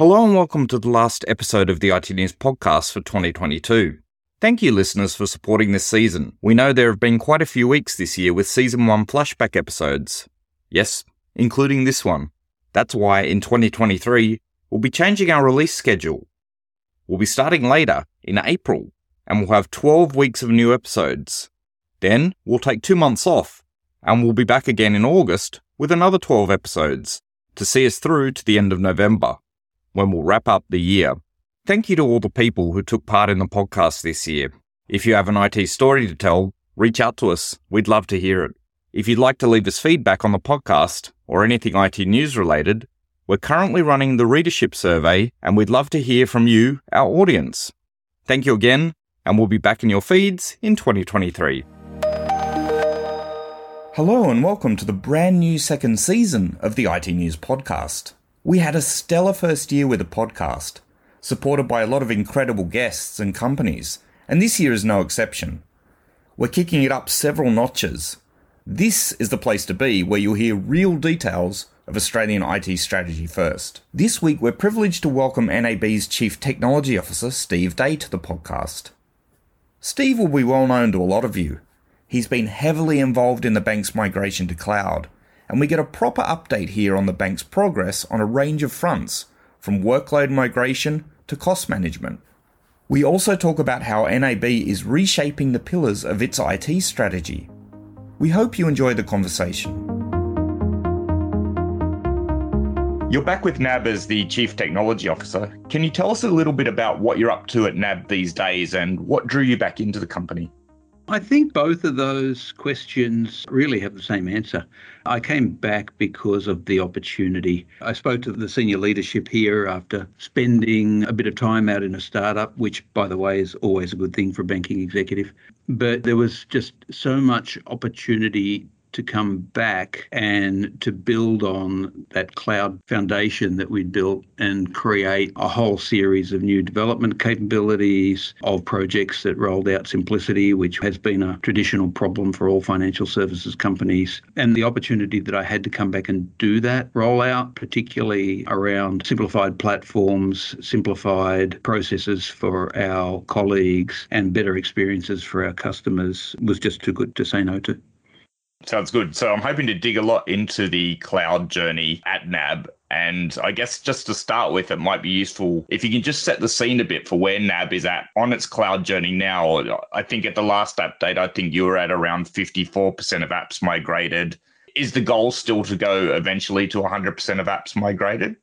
Hello and welcome to the last episode of the IT News podcast for 2022. Thank you, listeners, for supporting this season. We know there have been quite a few weeks this year with season 1 flashback episodes. Yes, including this one. That's why in 2023, we'll be changing our release schedule. We'll be starting later, in April, and we'll have 12 weeks of new episodes. Then we'll take two months off, and we'll be back again in August with another 12 episodes to see us through to the end of November when we'll wrap up the year. Thank you to all the people who took part in the podcast this year. If you have an IT story to tell, reach out to us. We'd love to hear it. If you'd like to leave us feedback on the podcast or anything IT news related, we're currently running the readership survey and we'd love to hear from you, our audience. Thank you again, and we'll be back in your feeds in 2023. Hello, and welcome to the brand new second season of the IT News Podcast. We had a stellar first year with the podcast, supported by a lot of incredible guests and companies, and this year is no exception. We're kicking it up several notches. This is the place to be where you'll hear real details of Australian IT strategy first. This week, we're privileged to welcome NAB's Chief Technology Officer, Steve Day, to the podcast. Steve will be well known to a lot of you. He's been heavily involved in the bank's migration to cloud and we get a proper update here on the bank's progress on a range of fronts, from workload migration to cost management. We also talk about how NAB is reshaping the pillars of its IT strategy. We hope you enjoy the conversation. You're back with NAB as the Chief Technology Officer. Can you tell us a little bit about what you're up to at NAB these days and what drew you back into the company? I think both of those questions really have the same answer. I came back because of the opportunity. I spoke to the senior leadership here after spending a bit of time out in a startup, which, by the way, is always a good thing for a banking executive. But there was just so much opportunity to come back and to build on that cloud foundation that we built and create a whole series of new development capabilities of projects that rolled out simplicity, which has been a traditional problem for all financial services companies. And the opportunity that I had to come back and do that rollout, particularly around simplified platforms, simplified processes for our colleagues, and better experiences for our customers was just too good to say no to. Sounds good. So I'm hoping to dig a lot into the cloud journey at NAB. And I guess just to start with, it might be useful if you can just set the scene a bit for where NAB is at on its cloud journey now. I think at the last update, I think you were at around 54% of apps migrated. Is the goal still to go eventually to 100% of apps migrated?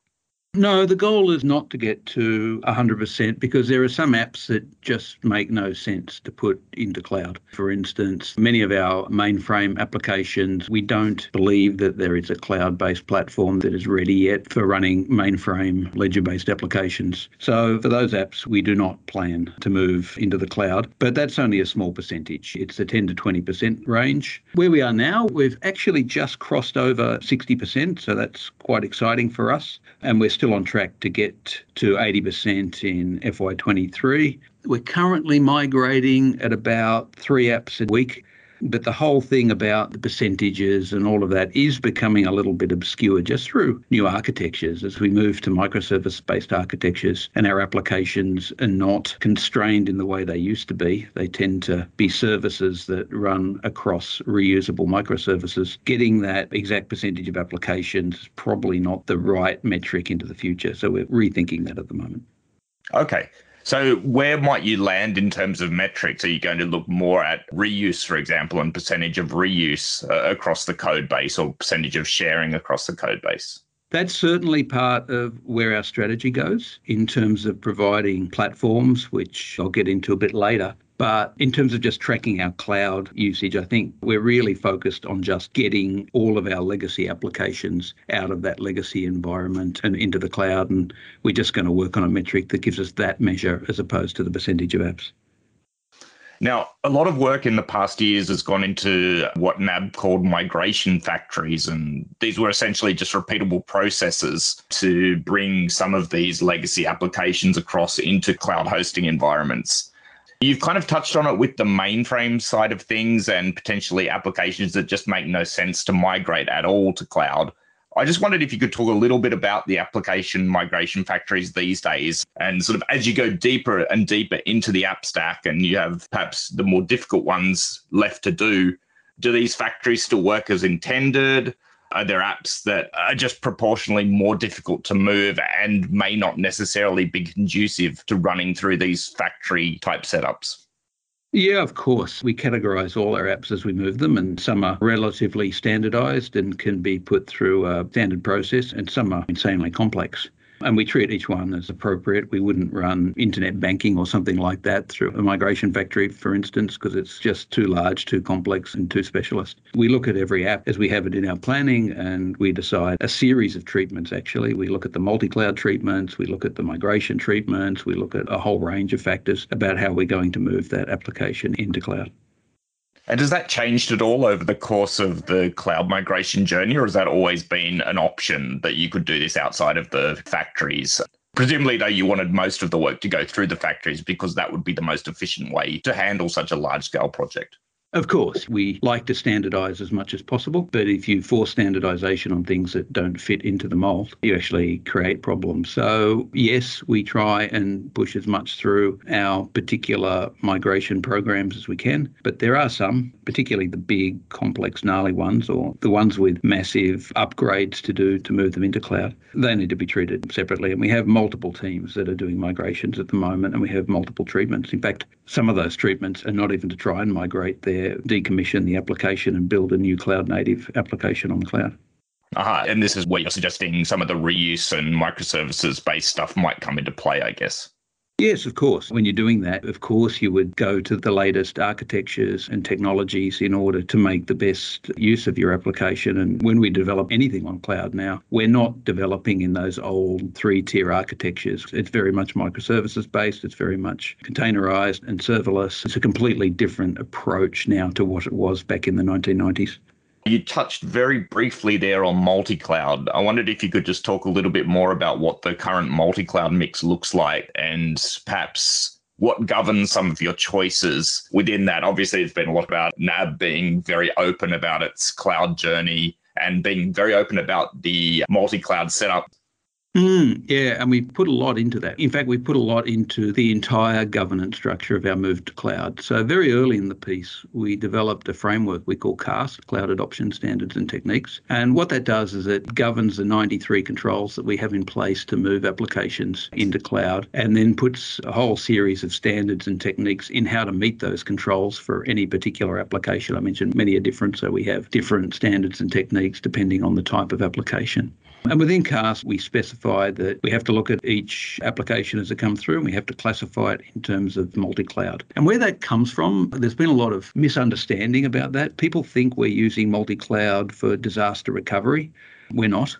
No, the goal is not to get to 100% because there are some apps that just make no sense to put into cloud. For instance, many of our mainframe applications, we don't believe that there is a cloud based platform that is ready yet for running mainframe ledger based applications. So for those apps, we do not plan to move into the cloud, but that's only a small percentage. It's the 10 to 20% range. Where we are now, we've actually just crossed over 60%, so that's quite exciting for us. And we're still still on track to get to 80% in FY23. We're currently migrating at about three apps a week. But the whole thing about the percentages and all of that is becoming a little bit obscure just through new architectures as we move to microservice based architectures and our applications are not constrained in the way they used to be. They tend to be services that run across reusable microservices. Getting that exact percentage of applications is probably not the right metric into the future. So we're rethinking that at the moment. Okay. So, where might you land in terms of metrics? Are you going to look more at reuse, for example, and percentage of reuse uh, across the code base or percentage of sharing across the code base? That's certainly part of where our strategy goes in terms of providing platforms, which I'll get into a bit later, but in terms of just tracking our cloud usage, I think we're really focused on just getting all of our legacy applications out of that legacy environment and into the cloud. And we're just going to work on a metric that gives us that measure as opposed to the percentage of apps. Now, a lot of work in the past years has gone into what NAB called migration factories. And these were essentially just repeatable processes to bring some of these legacy applications across into cloud hosting environments. You've kind of touched on it with the mainframe side of things and potentially applications that just make no sense to migrate at all to cloud. I just wondered if you could talk a little bit about the application migration factories these days and sort of as you go deeper and deeper into the app stack and you have perhaps the more difficult ones left to do, do these factories still work as intended? Are there apps that are just proportionally more difficult to move and may not necessarily be conducive to running through these factory type setups? Yeah, of course. We categorize all our apps as we move them, and some are relatively standardized and can be put through a standard process, and some are insanely complex. And we treat each one as appropriate. We wouldn't run internet banking or something like that through a migration factory, for instance, because it's just too large, too complex, and too specialist. We look at every app as we have it in our planning and we decide a series of treatments actually. We look at the multi cloud treatments, we look at the migration treatments, we look at a whole range of factors about how we're going to move that application into cloud. And has that changed at all over the course of the cloud migration journey, or has that always been an option that you could do this outside of the factories? Presumably, though, you wanted most of the work to go through the factories because that would be the most efficient way to handle such a large scale project. Of course, we like to standardize as much as possible, but if you force standardization on things that don't fit into the mold, you actually create problems. So, yes, we try and push as much through our particular migration programs as we can, but there are some, particularly the big, complex, gnarly ones, or the ones with massive upgrades to do to move them into cloud. They need to be treated separately. And we have multiple teams that are doing migrations at the moment, and we have multiple treatments. In fact, some of those treatments are not even to try and migrate their decommission the application and build a new cloud native application on the cloud. Uh-huh. And this is where you're suggesting some of the reuse and microservices based stuff might come into play, I guess. Yes, of course. When you're doing that, of course, you would go to the latest architectures and technologies in order to make the best use of your application. And when we develop anything on cloud now, we're not developing in those old three tier architectures. It's very much microservices based, it's very much containerized and serverless. It's a completely different approach now to what it was back in the 1990s. You touched very briefly there on multi cloud. I wondered if you could just talk a little bit more about what the current multi cloud mix looks like and perhaps what governs some of your choices within that. Obviously, it's been a lot about NAB being very open about its cloud journey and being very open about the multi cloud setup. Mm, yeah, and we put a lot into that. In fact, we put a lot into the entire governance structure of our move to cloud. So, very early in the piece, we developed a framework we call CAST, Cloud Adoption Standards and Techniques. And what that does is it governs the 93 controls that we have in place to move applications into cloud and then puts a whole series of standards and techniques in how to meet those controls for any particular application. I mentioned many are different, so we have different standards and techniques depending on the type of application. And within CAST, we specify that we have to look at each application as it comes through and we have to classify it in terms of multi cloud. And where that comes from, there's been a lot of misunderstanding about that. People think we're using multi cloud for disaster recovery. We're not.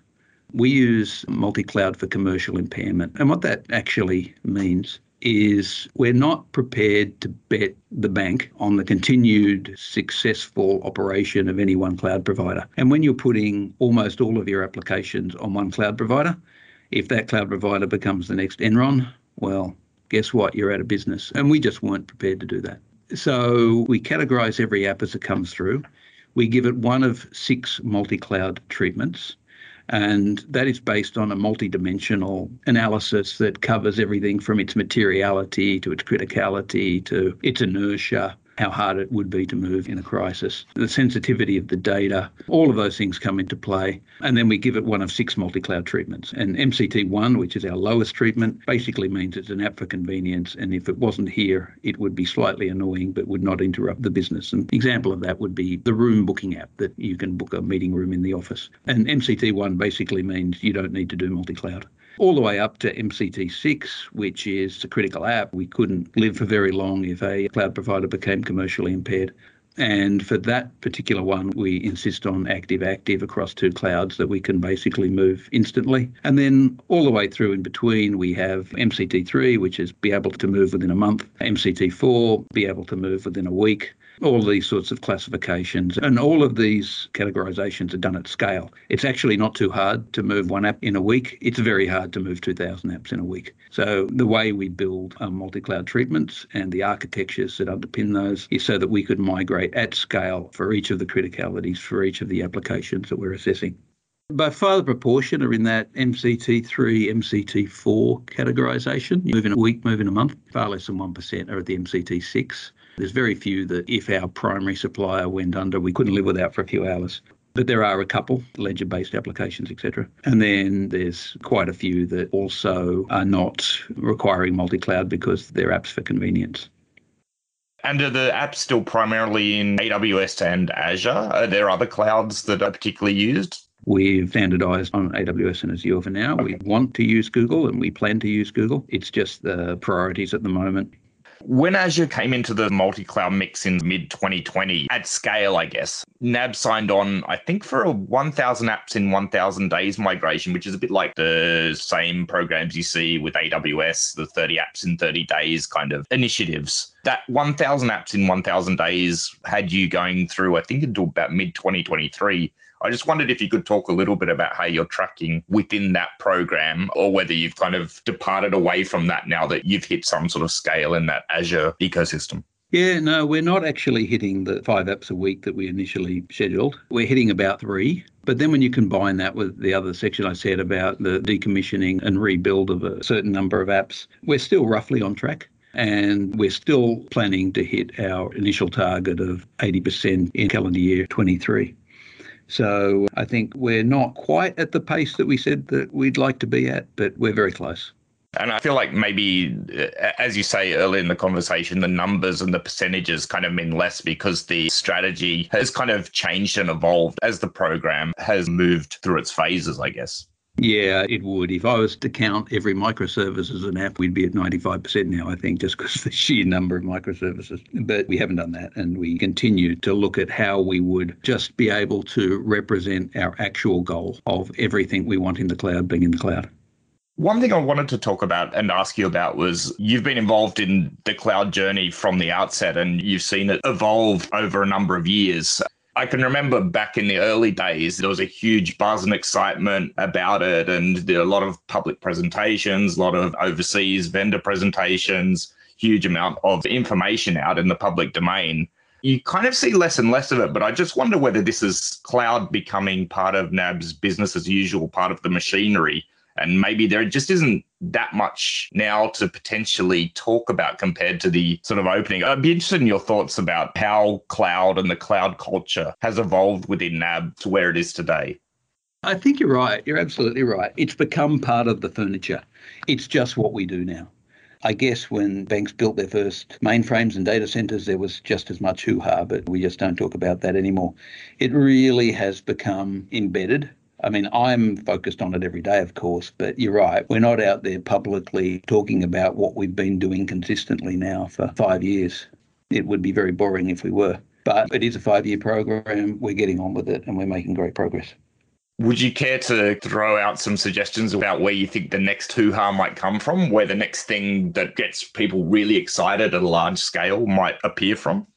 We use multi cloud for commercial impairment. And what that actually means is we're not prepared to bet the bank on the continued successful operation of any one cloud provider. And when you're putting almost all of your applications on one cloud provider, if that cloud provider becomes the next Enron, well, guess what? You're out of business. And we just weren't prepared to do that. So we categorize every app as it comes through. We give it one of six multi cloud treatments. And that is based on a multidimensional analysis that covers everything from its materiality to its criticality to its inertia how hard it would be to move in a crisis, the sensitivity of the data, all of those things come into play. And then we give it one of six multi cloud treatments. And MCT1, which is our lowest treatment, basically means it's an app for convenience. And if it wasn't here, it would be slightly annoying but would not interrupt the business. An example of that would be the room booking app that you can book a meeting room in the office. And MCT1 basically means you don't need to do multi cloud all the way up to MCT6, which is a critical app. We couldn't live for very long if a cloud provider became commercially impaired. And for that particular one, we insist on active active across two clouds that we can basically move instantly. And then all the way through in between, we have MCT3, which is be able to move within a month, MCT4, be able to move within a week, all these sorts of classifications. And all of these categorizations are done at scale. It's actually not too hard to move one app in a week. It's very hard to move 2,000 apps in a week. So the way we build um, multi-cloud treatments and the architectures that underpin those is so that we could migrate at scale for each of the criticalities for each of the applications that we're assessing. By far the proportion are in that MCT3, MCT4 categorisation. Move in a week, move in a month. Far less than 1% are at the MCT6. There's very few that if our primary supplier went under, we couldn't live without for a few hours. But there are a couple, ledger based applications, etc. And then there's quite a few that also are not requiring multi cloud because they're apps for convenience. And are the apps still primarily in AWS and Azure? Are there other clouds that are particularly used? We've standardized on AWS and Azure for now. Okay. We want to use Google and we plan to use Google. It's just the priorities at the moment. When Azure came into the multi cloud mix in mid 2020, at scale, I guess, NAB signed on, I think, for a 1,000 apps in 1,000 days migration, which is a bit like the same programs you see with AWS, the 30 apps in 30 days kind of initiatives. That 1,000 apps in 1,000 days had you going through, I think, until about mid 2023. I just wondered if you could talk a little bit about how you're tracking within that program or whether you've kind of departed away from that now that you've hit some sort of scale in that Azure ecosystem. Yeah, no, we're not actually hitting the five apps a week that we initially scheduled. We're hitting about three. But then when you combine that with the other section I said about the decommissioning and rebuild of a certain number of apps, we're still roughly on track. And we're still planning to hit our initial target of 80% in calendar year 23. So I think we're not quite at the pace that we said that we'd like to be at, but we're very close. And I feel like maybe, uh, as you say earlier in the conversation, the numbers and the percentages kind of mean less because the strategy has kind of changed and evolved as the program has moved through its phases, I guess. Yeah, it would. If I was to count every microservice as an app, we'd be at 95% now, I think, just because the sheer number of microservices. But we haven't done that. And we continue to look at how we would just be able to represent our actual goal of everything we want in the cloud being in the cloud. One thing I wanted to talk about and ask you about was you've been involved in the cloud journey from the outset and you've seen it evolve over a number of years. I can remember back in the early days, there was a huge buzz and excitement about it, and there were a lot of public presentations, a lot of overseas vendor presentations, huge amount of information out in the public domain. You kind of see less and less of it, but I just wonder whether this is cloud becoming part of NAB's business as usual, part of the machinery and maybe there just isn't that much now to potentially talk about compared to the sort of opening. I'd be interested in your thoughts about how cloud and the cloud culture has evolved within NAB to where it is today. I think you're right. You're absolutely right. It's become part of the furniture. It's just what we do now. I guess when banks built their first mainframes and data centers, there was just as much hoo ha, but we just don't talk about that anymore. It really has become embedded I mean, I'm focused on it every day, of course, but you're right. We're not out there publicly talking about what we've been doing consistently now for five years. It would be very boring if we were. But it is a five year program. We're getting on with it and we're making great progress. Would you care to throw out some suggestions about where you think the next hoo ha might come from, where the next thing that gets people really excited at a large scale might appear from?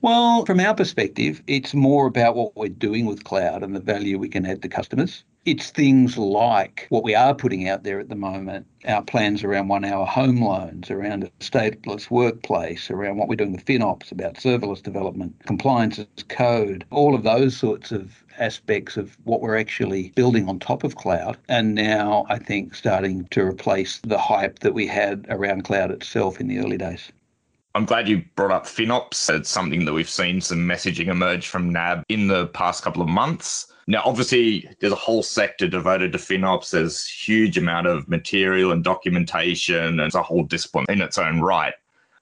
Well, from our perspective, it's more about what we're doing with cloud and the value we can add to customers. It's things like what we are putting out there at the moment, our plans around one hour home loans, around a stateless workplace, around what we're doing with FinOps, about serverless development, compliance as code, all of those sorts of aspects of what we're actually building on top of cloud. And now I think starting to replace the hype that we had around cloud itself in the early days. I'm glad you brought up FinOps. It's something that we've seen some messaging emerge from NAB in the past couple of months. Now, obviously, there's a whole sector devoted to FinOps. There's huge amount of material and documentation, and it's a whole discipline in its own right.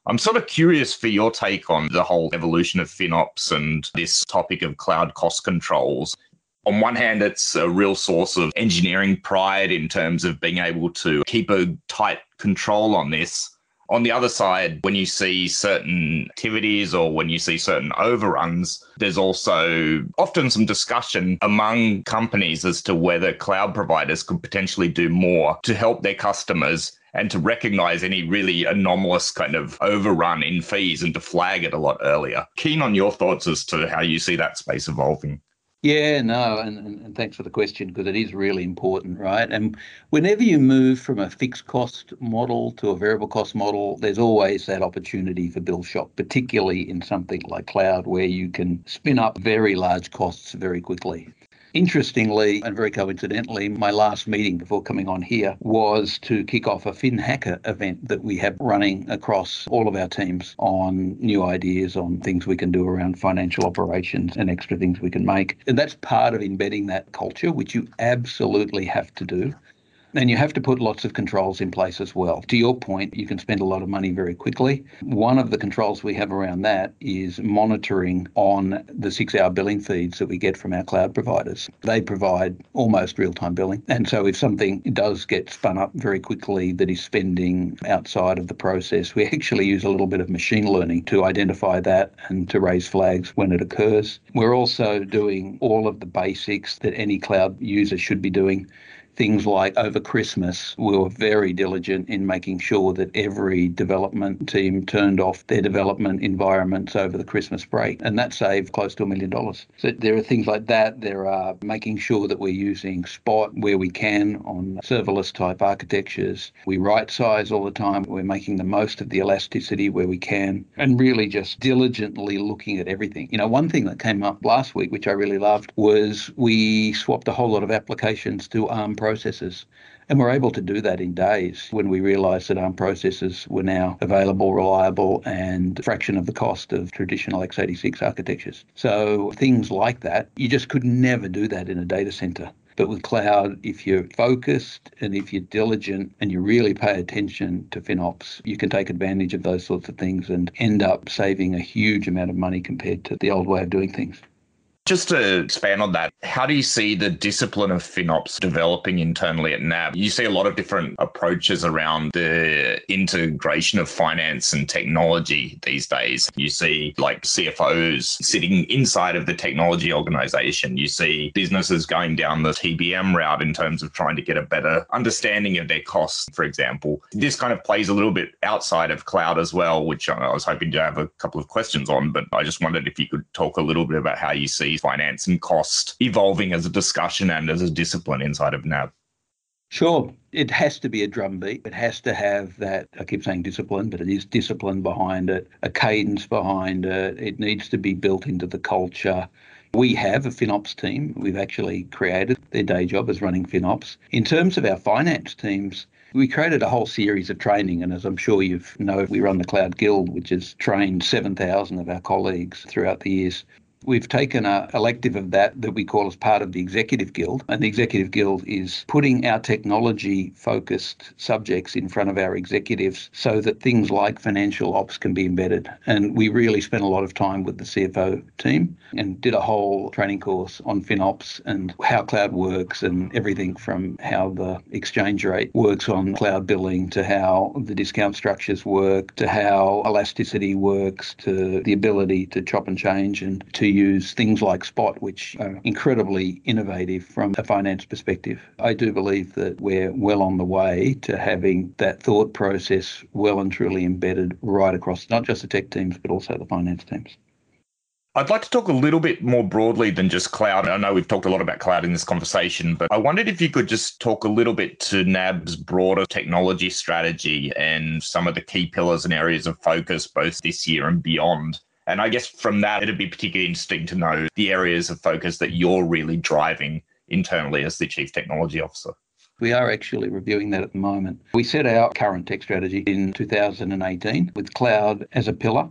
I'm sort of curious for your take on the whole evolution of FinOps and this topic of cloud cost controls. On one hand, it's a real source of engineering pride in terms of being able to keep a tight control on this. On the other side, when you see certain activities or when you see certain overruns, there's also often some discussion among companies as to whether cloud providers could potentially do more to help their customers and to recognize any really anomalous kind of overrun in fees and to flag it a lot earlier. Keen on your thoughts as to how you see that space evolving. Yeah, no, and, and, thanks for the question because it is really important, right? And whenever you move from a fixed cost model to a variable cost model, there's always that opportunity for bill shock, particularly in something like cloud where you can spin up very large costs very quickly. Interestingly, and very coincidentally, my last meeting before coming on here was to kick off a FinHacker event that we have running across all of our teams on new ideas on things we can do around financial operations and extra things we can make. And that's part of embedding that culture, which you absolutely have to do. And you have to put lots of controls in place as well. To your point, you can spend a lot of money very quickly. One of the controls we have around that is monitoring on the six hour billing feeds that we get from our cloud providers. They provide almost real time billing. And so if something does get spun up very quickly that is spending outside of the process, we actually use a little bit of machine learning to identify that and to raise flags when it occurs. We're also doing all of the basics that any cloud user should be doing things like over Christmas, we were very diligent in making sure that every development team turned off their development environments over the Christmas break. And that saved close to a million dollars. So there are things like that. There are making sure that we're using Spot where we can on serverless type architectures. We right size all the time. We're making the most of the elasticity where we can and really just diligently looking at everything. You know, one thing that came up last week, which I really loved, was we swapped a whole lot of applications to ARM processors. And we're able to do that in days when we realised that ARM processors were now available, reliable, and fraction of the cost of traditional x86 architectures. So things like that, you just could never do that in a data centre. But with cloud, if you're focused and if you're diligent and you really pay attention to FinOps, you can take advantage of those sorts of things and end up saving a huge amount of money compared to the old way of doing things. Just to expand on that, how do you see the discipline of FinOps developing internally at NAB? You see a lot of different approaches around the integration of finance and technology these days. You see like CFOs sitting inside of the technology organization. You see businesses going down the TBM route in terms of trying to get a better understanding of their costs, for example. This kind of plays a little bit outside of cloud as well, which I was hoping to have a couple of questions on, but I just wondered if you could talk a little bit about how you see finance and cost evolving as a discussion and as a discipline inside of NAB? Sure. It has to be a drumbeat. It has to have that, I keep saying discipline, but it is discipline behind it, a cadence behind it. It needs to be built into the culture. We have a FinOps team. We've actually created their day job as running FinOps. In terms of our finance teams, we created a whole series of training, and as I'm sure you know, we run the Cloud Guild, which has trained 7,000 of our colleagues throughout the years. We've taken a elective of that that we call as part of the Executive Guild. And the Executive Guild is putting our technology focused subjects in front of our executives so that things like financial ops can be embedded. And we really spent a lot of time with the CFO team and did a whole training course on FinOps and how cloud works and everything from how the exchange rate works on cloud billing to how the discount structures work to how elasticity works to the ability to chop and change and to use things like Spot, which are incredibly innovative from a finance perspective. I do believe that we're well on the way to having that thought process well and truly embedded right across not just the tech teams, but also the finance teams. I'd like to talk a little bit more broadly than just cloud. I know we've talked a lot about cloud in this conversation, but I wondered if you could just talk a little bit to NAB's broader technology strategy and some of the key pillars and areas of focus both this year and beyond. And I guess from that, it'd be particularly interesting to know the areas of focus that you're really driving internally as the Chief Technology Officer. We are actually reviewing that at the moment. We set our current tech strategy in 2018 with cloud as a pillar.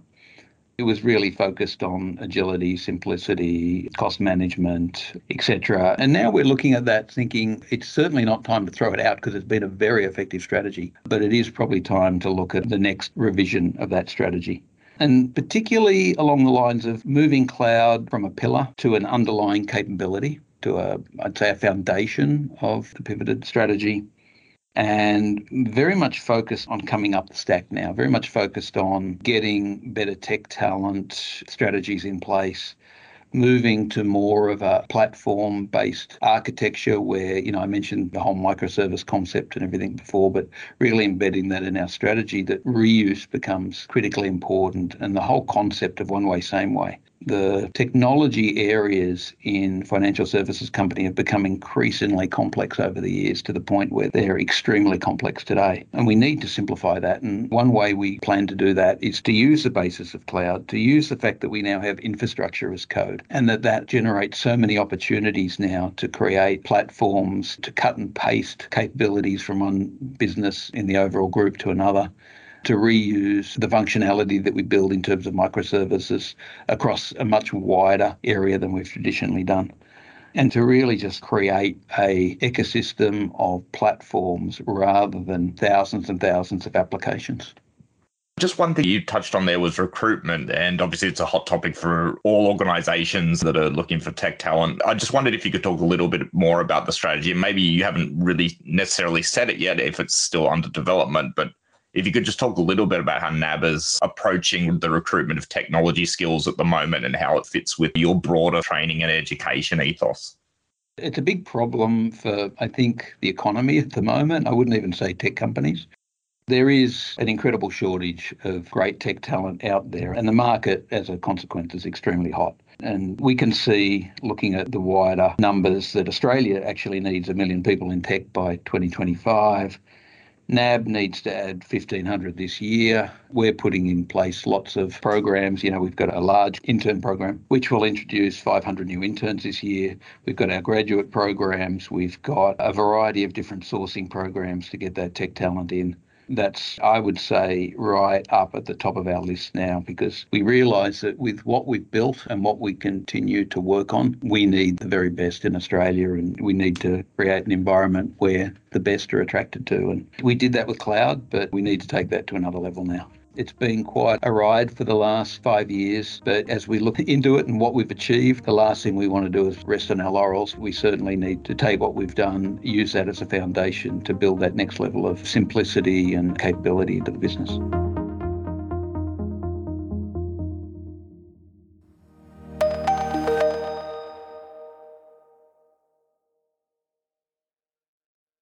It was really focused on agility, simplicity, cost management, etc. And now we're looking at that thinking it's certainly not time to throw it out because it's been a very effective strategy, but it is probably time to look at the next revision of that strategy and particularly along the lines of moving cloud from a pillar to an underlying capability, to a, I'd say, a foundation of the pivoted strategy. And very much focused on coming up the stack now, very much focused on getting better tech talent, strategies in place, moving to more of a platform based architecture where, you know, I mentioned the whole microservice concept and everything before, but really embedding that in our strategy that reuse becomes critically important and the whole concept of one way, same way. The technology areas in financial services company have become increasingly complex over the years to the point where they're extremely complex today. And we need to simplify that. And one way we plan to do that is to use the basis of cloud, to use the fact that we now have infrastructure as code and that that generates so many opportunities now to create platforms, to cut and paste capabilities from one business in the overall group to another to reuse the functionality that we build in terms of microservices across a much wider area than we've traditionally done and to really just create a ecosystem of platforms rather than thousands and thousands of applications. Just one thing you touched on there was recruitment. And obviously, it's a hot topic for all organizations that are looking for tech talent. I just wondered if you could talk a little bit more about the strategy. Maybe you haven't really necessarily said it yet, if it's still under development, but if you could just talk a little bit about how NAB is approaching the recruitment of technology skills at the moment and how it fits with your broader training and education ethos. It's a big problem for, I think, the economy at the moment. I wouldn't even say tech companies. There is an incredible shortage of great tech talent out there, and the market, as a consequence, is extremely hot. And we can see, looking at the wider numbers, that Australia actually needs a million people in tech by 2025. NAB needs to add 1,500 this year. We're putting in place lots of programs. You know, we've got a large intern program, which will introduce 500 new interns this year. We've got our graduate programs. We've got a variety of different sourcing programs to get that tech talent in that's, I would say, right up at the top of our list now because we realise that with what we've built and what we continue to work on, we need the very best in Australia and we need to create an environment where the best are attracted to. And we did that with cloud, but we need to take that to another level now. It's been quite a ride for the last five years, but as we look into it and what we've achieved, the last thing we want to do is rest on our laurels. We certainly need to take what we've done, use that as a foundation to build that next level of simplicity and capability into the business.